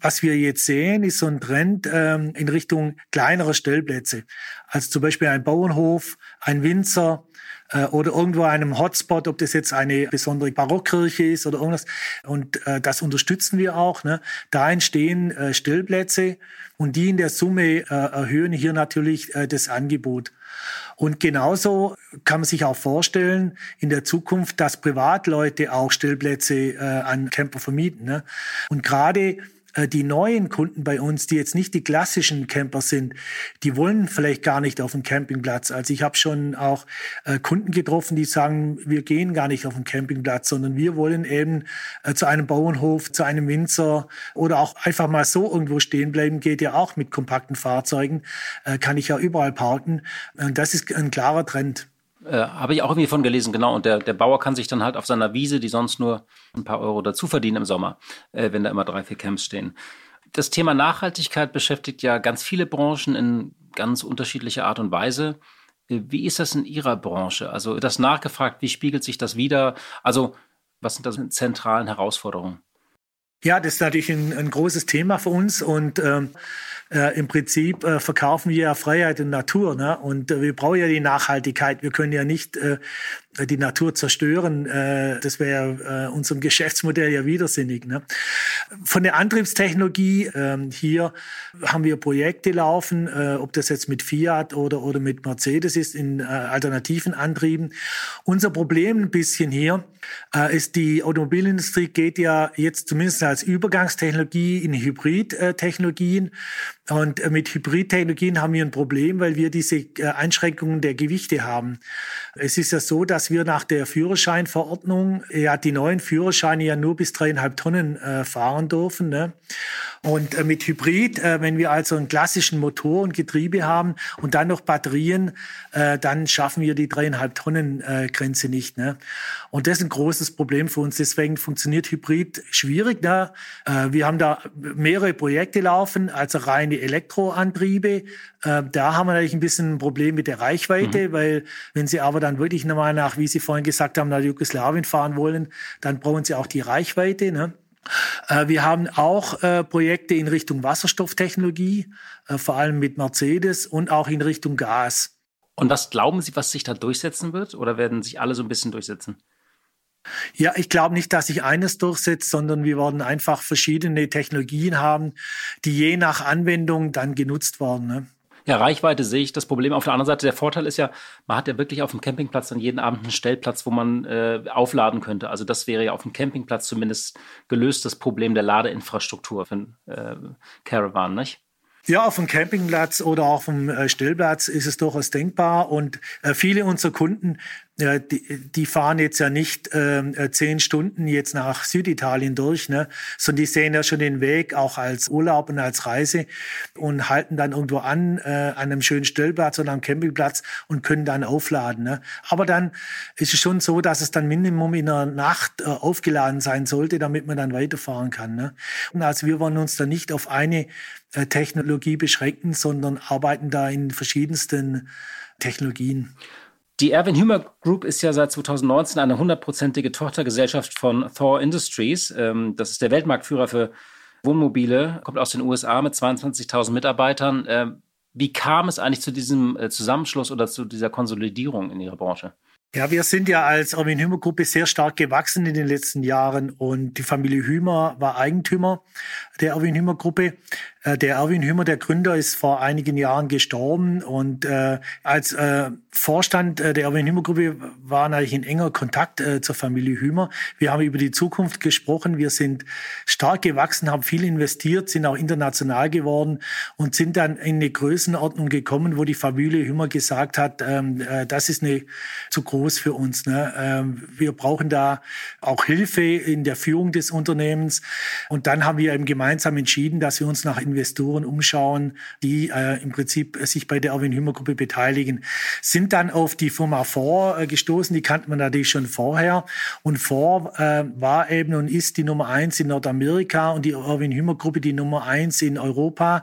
Was wir jetzt sehen, ist so ein Trend ähm, in Richtung kleinerer Stellplätze. Also zum Beispiel ein Bauernhof, ein Winzer, äh, oder irgendwo einem Hotspot, ob das jetzt eine besondere Barockkirche ist oder irgendwas. Und äh, das unterstützen wir auch. Ne? Da entstehen äh, Stellplätze und die in der Summe äh, erhöhen hier natürlich äh, das Angebot. Und genauso kann man sich auch vorstellen in der Zukunft, dass Privatleute auch Stellplätze äh, an Camper vermieten. Ne? Und gerade die neuen Kunden bei uns, die jetzt nicht die klassischen Camper sind, die wollen vielleicht gar nicht auf den Campingplatz. Also ich habe schon auch äh, Kunden getroffen, die sagen, wir gehen gar nicht auf den Campingplatz, sondern wir wollen eben äh, zu einem Bauernhof, zu einem Winzer oder auch einfach mal so irgendwo stehen bleiben, geht ja auch mit kompakten Fahrzeugen, kann ich ja überall parken. Und das ist ein klarer Trend. Äh, Habe ich auch irgendwie von gelesen, genau. Und der, der Bauer kann sich dann halt auf seiner Wiese, die sonst nur ein paar Euro dazu verdienen im Sommer, äh, wenn da immer drei, vier Camps stehen. Das Thema Nachhaltigkeit beschäftigt ja ganz viele Branchen in ganz unterschiedlicher Art und Weise. Äh, wie ist das in Ihrer Branche? Also das nachgefragt, wie spiegelt sich das wieder? Also was sind das mit zentralen Herausforderungen? Ja, das ist natürlich ein, ein großes Thema für uns und ähm, äh, im Prinzip äh, verkaufen wir ja Freiheit und Natur. Ne? Und äh, wir brauchen ja die Nachhaltigkeit. Wir können ja nicht äh, die Natur zerstören. Äh, das wäre äh, unserem Geschäftsmodell ja widersinnig. Ne? Von der Antriebstechnologie, äh, hier haben wir Projekte laufen, äh, ob das jetzt mit Fiat oder, oder mit Mercedes ist, in äh, alternativen Antrieben. Unser Problem ein bisschen hier äh, ist, die Automobilindustrie geht ja jetzt zumindest als Übergangstechnologie in Hybridtechnologien. Und äh, mit Hybridtechnologien haben wir ein Problem, weil wir diese äh, Einschränkungen der Gewichte haben. Es ist ja so, dass wir nach der Führerscheinverordnung ja die neuen Führerscheine ja nur bis dreieinhalb Tonnen äh, fahren dürfen. Ne? Und äh, mit Hybrid, äh, wenn wir also einen klassischen Motor und Getriebe haben und dann noch Batterien, äh, dann schaffen wir die dreieinhalb Tonnen äh, Grenze nicht. Ne? Und das ist ein großes Problem für uns. Deswegen funktioniert Hybrid schwierig. Ne? Äh, wir haben da mehrere Projekte laufen, also reine Elektroantriebe. Da haben wir natürlich ein bisschen ein Problem mit der Reichweite, mhm. weil wenn Sie aber dann wirklich nochmal nach, wie Sie vorhin gesagt haben, nach Jugoslawien fahren wollen, dann brauchen Sie auch die Reichweite. Ne? Äh, wir haben auch äh, Projekte in Richtung Wasserstofftechnologie, äh, vor allem mit Mercedes und auch in Richtung Gas. Und was glauben Sie, was sich da durchsetzen wird? Oder werden sich alle so ein bisschen durchsetzen? Ja, ich glaube nicht, dass sich eines durchsetzt, sondern wir werden einfach verschiedene Technologien haben, die je nach Anwendung dann genutzt werden. Ne? Ja, Reichweite sehe ich das Problem. Auf der anderen Seite, der Vorteil ist ja, man hat ja wirklich auf dem Campingplatz dann jeden Abend einen Stellplatz, wo man äh, aufladen könnte. Also das wäre ja auf dem Campingplatz zumindest gelöst, das Problem der Ladeinfrastruktur für einen äh, Caravan, nicht? Ja, auf dem Campingplatz oder auf dem äh, Stellplatz ist es durchaus denkbar. Und äh, viele unserer Kunden ja, die, die fahren jetzt ja nicht ähm, äh, zehn Stunden jetzt nach Süditalien durch, ne? sondern die sehen ja schon den Weg auch als Urlaub und als Reise und halten dann irgendwo an, äh, an einem schönen Stellplatz oder am Campingplatz und können dann aufladen. Ne? Aber dann ist es schon so, dass es dann Minimum in der Nacht äh, aufgeladen sein sollte, damit man dann weiterfahren kann. Ne? Und also wir wollen uns da nicht auf eine äh, Technologie beschränken, sondern arbeiten da in verschiedensten Technologien. Die Erwin Hümer Group ist ja seit 2019 eine hundertprozentige Tochtergesellschaft von Thor Industries. Ähm, das ist der Weltmarktführer für Wohnmobile, kommt aus den USA mit 22.000 Mitarbeitern. Ähm, wie kam es eigentlich zu diesem äh, Zusammenschluss oder zu dieser Konsolidierung in Ihrer Branche? Ja, wir sind ja als Erwin Hümer Gruppe sehr stark gewachsen in den letzten Jahren und die Familie Hümer war Eigentümer der Erwin Hümer Gruppe. Äh, der Erwin Hümer, der Gründer, ist vor einigen Jahren gestorben und äh, als äh, Vorstand äh, der Erwin Hümer Gruppe war natürlich in enger Kontakt äh, zur Familie Hümer. Wir haben über die Zukunft gesprochen. Wir sind stark gewachsen, haben viel investiert, sind auch international geworden und sind dann in eine Größenordnung gekommen, wo die Familie Hümer gesagt hat, ähm, äh, das ist eine zu groß für uns. Ne? Ähm, wir brauchen da auch Hilfe in der Führung des Unternehmens. Und dann haben wir eben gemeinsam entschieden, dass wir uns nach Investoren umschauen, die äh, im Prinzip sich bei der Erwin Hümer Gruppe beteiligen. Sind dann auf die Firma Ford äh, gestoßen, die kannte man natürlich schon vorher. Und Ford äh, war eben und ist die Nummer eins in Nordamerika und die Erwin Hümer Gruppe die Nummer eins in Europa.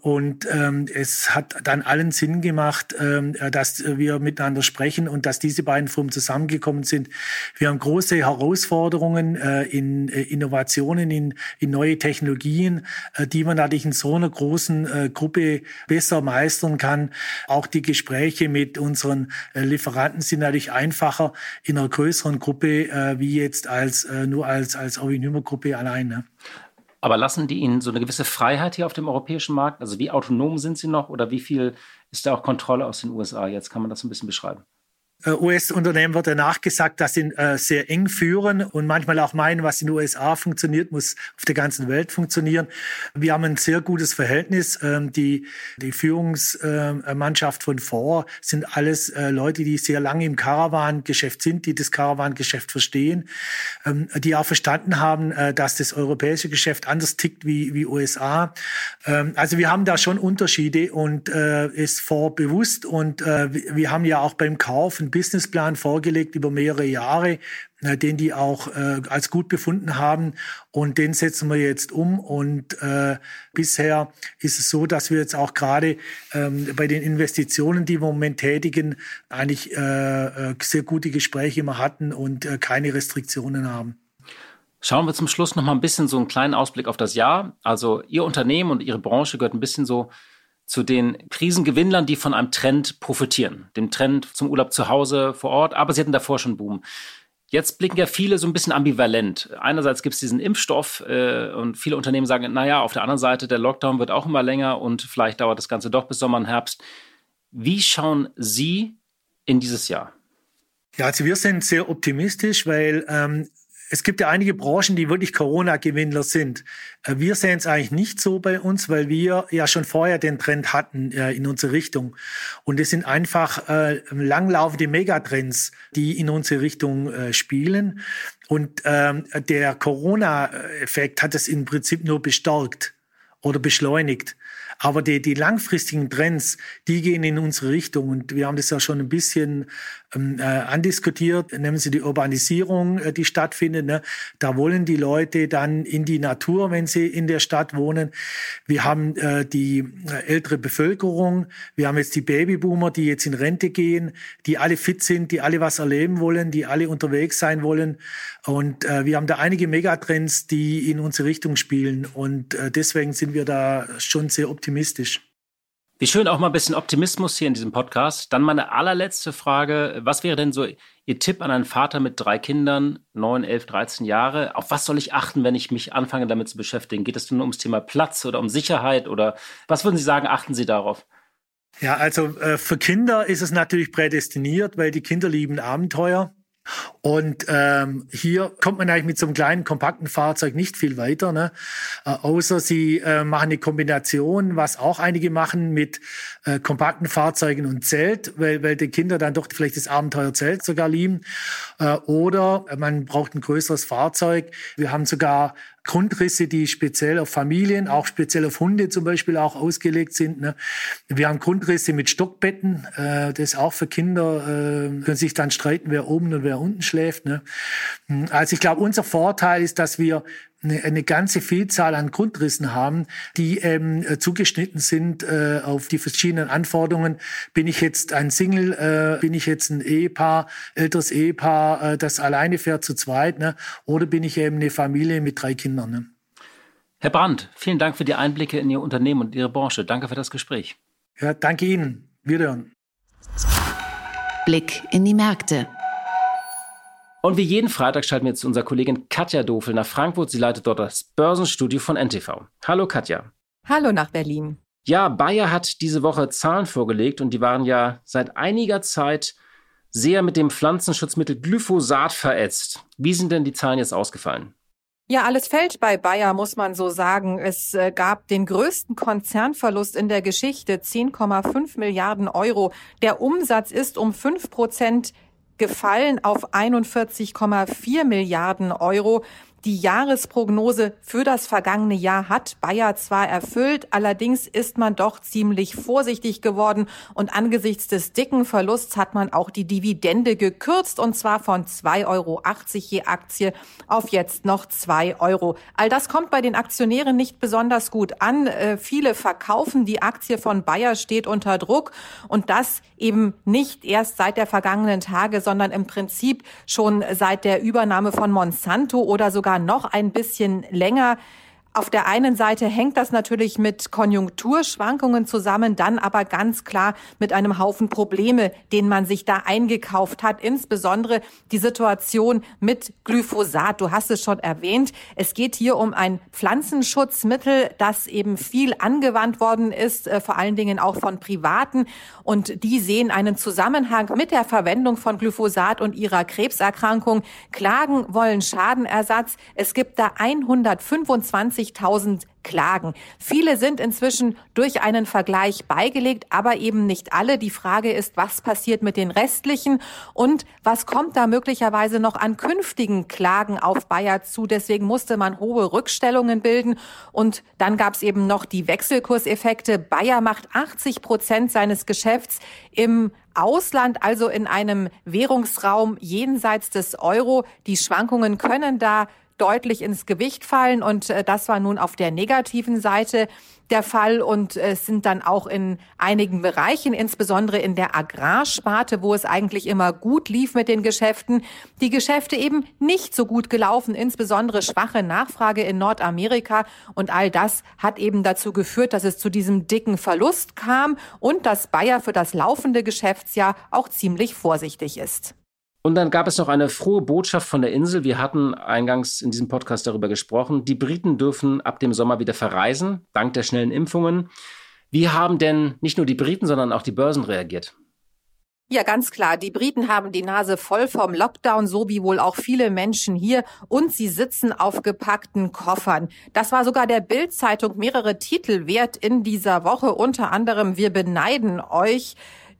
Und ähm, es hat dann allen Sinn gemacht, ähm, dass wir miteinander sprechen und dass diese beiden Firmen zusammengekommen sind. Wir haben große Herausforderungen äh, in äh, Innovationen, in, in neue Technologien, äh, die wir natürlich ich in so einer großen äh, Gruppe besser meistern kann. Auch die Gespräche mit unseren äh, Lieferanten sind natürlich einfacher in einer größeren Gruppe äh, wie jetzt als äh, nur als als Gruppe allein. Ne? Aber lassen die Ihnen so eine gewisse Freiheit hier auf dem europäischen Markt? Also wie autonom sind Sie noch oder wie viel ist da auch Kontrolle aus den USA? Jetzt kann man das ein bisschen beschreiben. Äh, US-Unternehmen wird ja nachgesagt, dass sie äh, sehr eng führen und manchmal auch meinen, was in den USA funktioniert, muss auf der ganzen Welt funktionieren. Wir haben ein sehr gutes Verhältnis. Ähm, die, die Führungsmannschaft von vor sind alles äh, Leute, die sehr lange im Caravan-Geschäft sind, die das Caravan-Geschäft verstehen, ähm, die auch verstanden haben, äh, dass das europäische Geschäft anders tickt wie, wie USA. Ähm, also wir haben da schon Unterschiede und äh, ist vor bewusst und wir haben ja auch beim Kauf einen Businessplan vorgelegt über mehrere Jahre, äh, den die auch äh, als gut befunden haben. Und den setzen wir jetzt um. Und äh, bisher ist es so, dass wir jetzt auch gerade ähm, bei den Investitionen, die wir im Moment tätigen, eigentlich äh, äh sehr gute Gespräche immer hatten und äh, keine Restriktionen haben. Schauen wir zum Schluss noch mal ein bisschen so einen kleinen Ausblick auf das Jahr. Also Ihr Unternehmen und Ihre Branche gehört ein bisschen so zu den Krisengewinnlern, die von einem Trend profitieren. Dem Trend zum Urlaub zu Hause, vor Ort, aber sie hatten davor schon Boom. Jetzt blicken ja viele so ein bisschen ambivalent. Einerseits gibt es diesen Impfstoff äh, und viele Unternehmen sagen, naja, auf der anderen Seite, der Lockdown wird auch immer länger und vielleicht dauert das Ganze doch bis Sommer und Herbst. Wie schauen Sie in dieses Jahr? Ja, also wir sind sehr optimistisch, weil ähm, es gibt ja einige Branchen, die wirklich Corona-Gewinnler sind. Äh, wir sehen es eigentlich nicht so bei uns, weil wir ja schon vorher den Trend hatten äh, in unsere Richtung. Und es sind einfach äh, langlaufende Megatrends, die in unsere Richtung spielen. Und ähm, der Corona-Effekt hat es im Prinzip nur bestärkt oder beschleunigt. Aber die, die langfristigen Trends, die gehen in unsere Richtung. Und wir haben das ja schon ein bisschen äh, andiskutiert. Nehmen Sie die Urbanisierung, äh, die stattfindet. Ne? Da wollen die Leute dann in die Natur, wenn sie in der Stadt wohnen. Wir haben äh, die äh, ältere Bevölkerung. Wir haben jetzt die Babyboomer, die jetzt in Rente gehen, die alle fit sind, die alle was erleben wollen, die alle unterwegs sein wollen. Und äh, wir haben da einige Megatrends, die in unsere Richtung spielen. Und äh, deswegen sind wir da schon sehr optimistisch. Wie schön auch mal ein bisschen Optimismus hier in diesem Podcast. Dann meine allerletzte Frage. Was wäre denn so Ihr Tipp an einen Vater mit drei Kindern, neun, elf, dreizehn Jahre? Auf was soll ich achten, wenn ich mich anfange damit zu beschäftigen? Geht es nur ums Thema Platz oder um Sicherheit oder was würden Sie sagen, achten Sie darauf? Ja, also äh, für Kinder ist es natürlich prädestiniert, weil die Kinder lieben Abenteuer. Und ähm, hier kommt man eigentlich mit so einem kleinen, kompakten Fahrzeug nicht viel weiter, ne? Äh, außer sie äh, machen eine Kombination, was auch einige machen, mit äh, kompakten Fahrzeugen und Zelt, weil, weil die Kinder dann doch vielleicht das Abenteuerzelt sogar lieben. Äh, oder man braucht ein größeres Fahrzeug. Wir haben sogar Grundrisse, die speziell auf Familien, auch speziell auf Hunde zum Beispiel auch ausgelegt sind. Ne? Wir haben Grundrisse mit Stockbetten, äh, das auch für Kinder, äh, können sich dann streiten, wer oben und wer unten schläft. Ne? Also ich glaube, unser Vorteil ist, dass wir eine, eine ganze Vielzahl an Grundrissen haben, die ähm, zugeschnitten sind äh, auf die verschiedenen Anforderungen. Bin ich jetzt ein Single, äh, bin ich jetzt ein Ehepaar, älteres Ehepaar, äh, das alleine fährt zu zweit, ne? oder bin ich eben eine Familie mit drei Kindern? Ne? Herr Brandt, vielen Dank für die Einblicke in Ihr Unternehmen und Ihre Branche. Danke für das Gespräch. Ja, danke Ihnen. Wiederhören. Blick in die Märkte. Und wie jeden Freitag schalten wir jetzt zu unserer Kollegin Katja Dofel nach Frankfurt. Sie leitet dort das Börsenstudio von NTV. Hallo Katja. Hallo nach Berlin. Ja, Bayer hat diese Woche Zahlen vorgelegt und die waren ja seit einiger Zeit sehr mit dem Pflanzenschutzmittel Glyphosat verätzt. Wie sind denn die Zahlen jetzt ausgefallen? Ja, alles fällt bei Bayer, muss man so sagen. Es äh, gab den größten Konzernverlust in der Geschichte, 10,5 Milliarden Euro. Der Umsatz ist um 5 Prozent gefallen auf 41,4 Milliarden Euro. Die Jahresprognose für das vergangene Jahr hat Bayer zwar erfüllt, allerdings ist man doch ziemlich vorsichtig geworden und angesichts des dicken Verlusts hat man auch die Dividende gekürzt und zwar von 2,80 Euro je Aktie auf jetzt noch 2 Euro. All das kommt bei den Aktionären nicht besonders gut an. Äh, viele verkaufen, die Aktie von Bayer steht unter Druck und das eben nicht erst seit der vergangenen Tage, sondern im Prinzip schon seit der Übernahme von Monsanto oder sogar noch ein bisschen länger. Auf der einen Seite hängt das natürlich mit Konjunkturschwankungen zusammen, dann aber ganz klar mit einem Haufen Probleme, den man sich da eingekauft hat. Insbesondere die Situation mit Glyphosat. Du hast es schon erwähnt. Es geht hier um ein Pflanzenschutzmittel, das eben viel angewandt worden ist, äh, vor allen Dingen auch von Privaten. Und die sehen einen Zusammenhang mit der Verwendung von Glyphosat und ihrer Krebserkrankung, klagen wollen Schadenersatz. Es gibt da 125 50.000 Klagen. Viele sind inzwischen durch einen Vergleich beigelegt, aber eben nicht alle. Die Frage ist, was passiert mit den restlichen und was kommt da möglicherweise noch an künftigen Klagen auf Bayer zu. Deswegen musste man hohe Rückstellungen bilden und dann gab es eben noch die Wechselkurseffekte. Bayer macht 80 Prozent seines Geschäfts im Ausland, also in einem Währungsraum jenseits des Euro. Die Schwankungen können da deutlich ins Gewicht fallen. Und äh, das war nun auf der negativen Seite der Fall und äh, es sind dann auch in einigen Bereichen, insbesondere in der Agrarsparte, wo es eigentlich immer gut lief mit den Geschäften, die Geschäfte eben nicht so gut gelaufen, insbesondere schwache Nachfrage in Nordamerika und all das hat eben dazu geführt, dass es zu diesem dicken Verlust kam und dass Bayer für das laufende Geschäftsjahr auch ziemlich vorsichtig ist. Und dann gab es noch eine frohe Botschaft von der Insel. Wir hatten eingangs in diesem Podcast darüber gesprochen. Die Briten dürfen ab dem Sommer wieder verreisen, dank der schnellen Impfungen. Wie haben denn nicht nur die Briten, sondern auch die Börsen reagiert? Ja, ganz klar. Die Briten haben die Nase voll vom Lockdown, so wie wohl auch viele Menschen hier. Und sie sitzen auf gepackten Koffern. Das war sogar der Bild-Zeitung mehrere Titel wert in dieser Woche. Unter anderem, wir beneiden euch.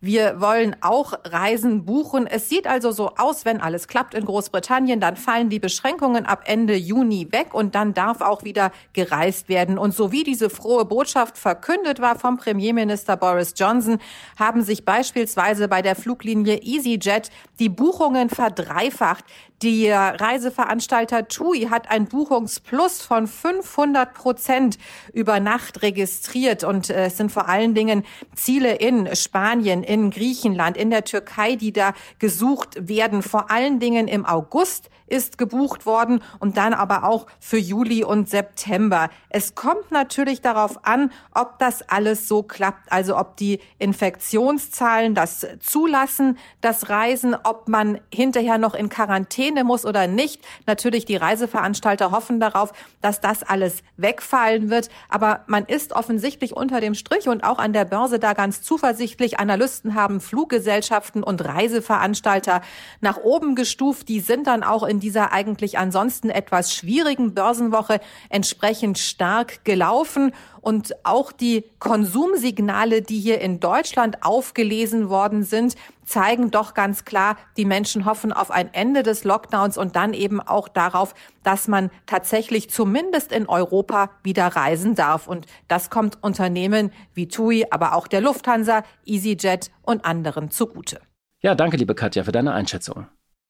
Wir wollen auch Reisen buchen. Es sieht also so aus, wenn alles klappt in Großbritannien, dann fallen die Beschränkungen ab Ende Juni weg und dann darf auch wieder gereist werden. Und so wie diese frohe Botschaft verkündet war vom Premierminister Boris Johnson, haben sich beispielsweise bei der Fluglinie EasyJet die Buchungen verdreifacht. Der Reiseveranstalter TUI hat ein Buchungsplus von 500 Prozent über Nacht registriert und äh, es sind vor allen Dingen Ziele in Spanien, in Griechenland, in der Türkei, die da gesucht werden. Vor allen Dingen im August ist gebucht worden und dann aber auch für Juli und September. Es kommt natürlich darauf an, ob das alles so klappt, also ob die Infektionszahlen das zulassen, das Reisen, ob man hinterher noch in Quarantäne muss oder nicht. Natürlich, die Reiseveranstalter hoffen darauf, dass das alles wegfallen wird, aber man ist offensichtlich unter dem Strich und auch an der Börse da ganz zuversichtlich. Analysten haben Fluggesellschaften und Reiseveranstalter nach oben gestuft. Die sind dann auch in in dieser eigentlich ansonsten etwas schwierigen Börsenwoche entsprechend stark gelaufen. Und auch die Konsumsignale, die hier in Deutschland aufgelesen worden sind, zeigen doch ganz klar, die Menschen hoffen auf ein Ende des Lockdowns und dann eben auch darauf, dass man tatsächlich zumindest in Europa wieder reisen darf. Und das kommt Unternehmen wie TUI, aber auch der Lufthansa, EasyJet und anderen zugute. Ja, danke, liebe Katja, für deine Einschätzung.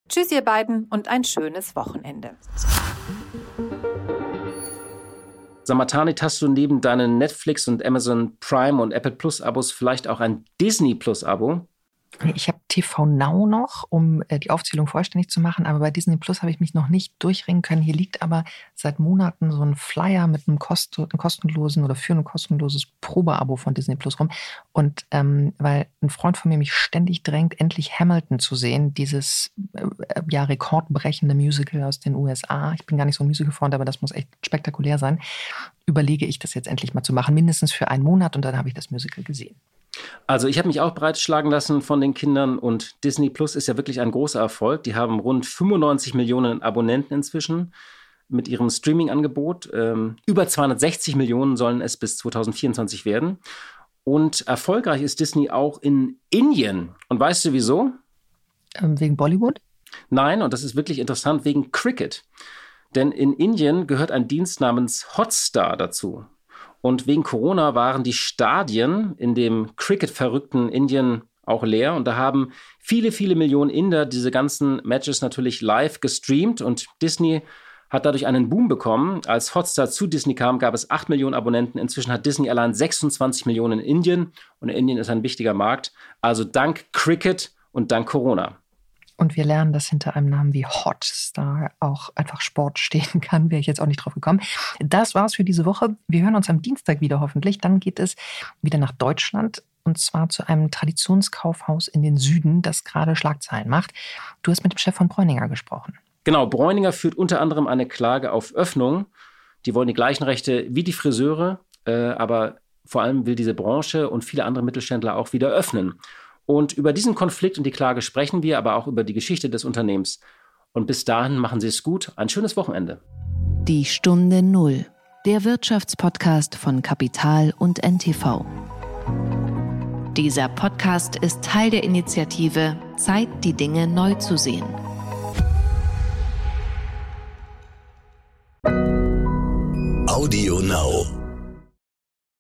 Tschüss, ihr beiden, und ein schönes Wochenende. Samatanit, hast du neben deinen Netflix und Amazon Prime und Apple Plus Abos vielleicht auch ein Disney Plus Abo? Ich habe TV Now noch, um äh, die Aufzählung vollständig zu machen, aber bei Disney Plus habe ich mich noch nicht durchringen können. Hier liegt aber seit Monaten so ein Flyer mit einem, kost einem kostenlosen oder für ein kostenloses Probeabo von Disney Plus rum. Und ähm, weil ein Freund von mir mich ständig drängt, endlich Hamilton zu sehen, dieses äh, ja rekordbrechende Musical aus den USA. Ich bin gar nicht so ein Musical-Freund, aber das muss echt spektakulär sein. Überlege ich das jetzt endlich mal zu machen, mindestens für einen Monat und dann habe ich das Musical gesehen. Also ich habe mich auch breitschlagen lassen von den Kindern und Disney Plus ist ja wirklich ein großer Erfolg. Die haben rund 95 Millionen Abonnenten inzwischen mit ihrem Streaming-Angebot. Ähm, über 260 Millionen sollen es bis 2024 werden. Und erfolgreich ist Disney auch in Indien. Und weißt du wieso? Ähm, wegen Bollywood? Nein, und das ist wirklich interessant, wegen Cricket. Denn in Indien gehört ein Dienst namens Hotstar dazu. Und wegen Corona waren die Stadien in dem Cricket-verrückten Indien auch leer. Und da haben viele, viele Millionen Inder diese ganzen Matches natürlich live gestreamt. Und Disney hat dadurch einen Boom bekommen. Als Hotstar zu Disney kam, gab es 8 Millionen Abonnenten. Inzwischen hat Disney allein 26 Millionen in Indien. Und Indien ist ein wichtiger Markt. Also dank Cricket und dank Corona. Und wir lernen, dass hinter einem Namen wie Hotstar auch einfach Sport stehen kann. Wäre ich jetzt auch nicht drauf gekommen. Das war's für diese Woche. Wir hören uns am Dienstag wieder hoffentlich. Dann geht es wieder nach Deutschland und zwar zu einem Traditionskaufhaus in den Süden, das gerade Schlagzeilen macht. Du hast mit dem Chef von Bräuninger gesprochen. Genau, Bräuninger führt unter anderem eine Klage auf Öffnung. Die wollen die gleichen Rechte wie die Friseure, äh, aber vor allem will diese Branche und viele andere Mittelständler auch wieder öffnen. Und über diesen Konflikt und die Klage sprechen wir, aber auch über die Geschichte des Unternehmens. Und bis dahin machen Sie es gut. Ein schönes Wochenende. Die Stunde Null. Der Wirtschaftspodcast von Kapital und NTV. Dieser Podcast ist Teil der Initiative Zeit, die Dinge neu zu sehen. Audio Now.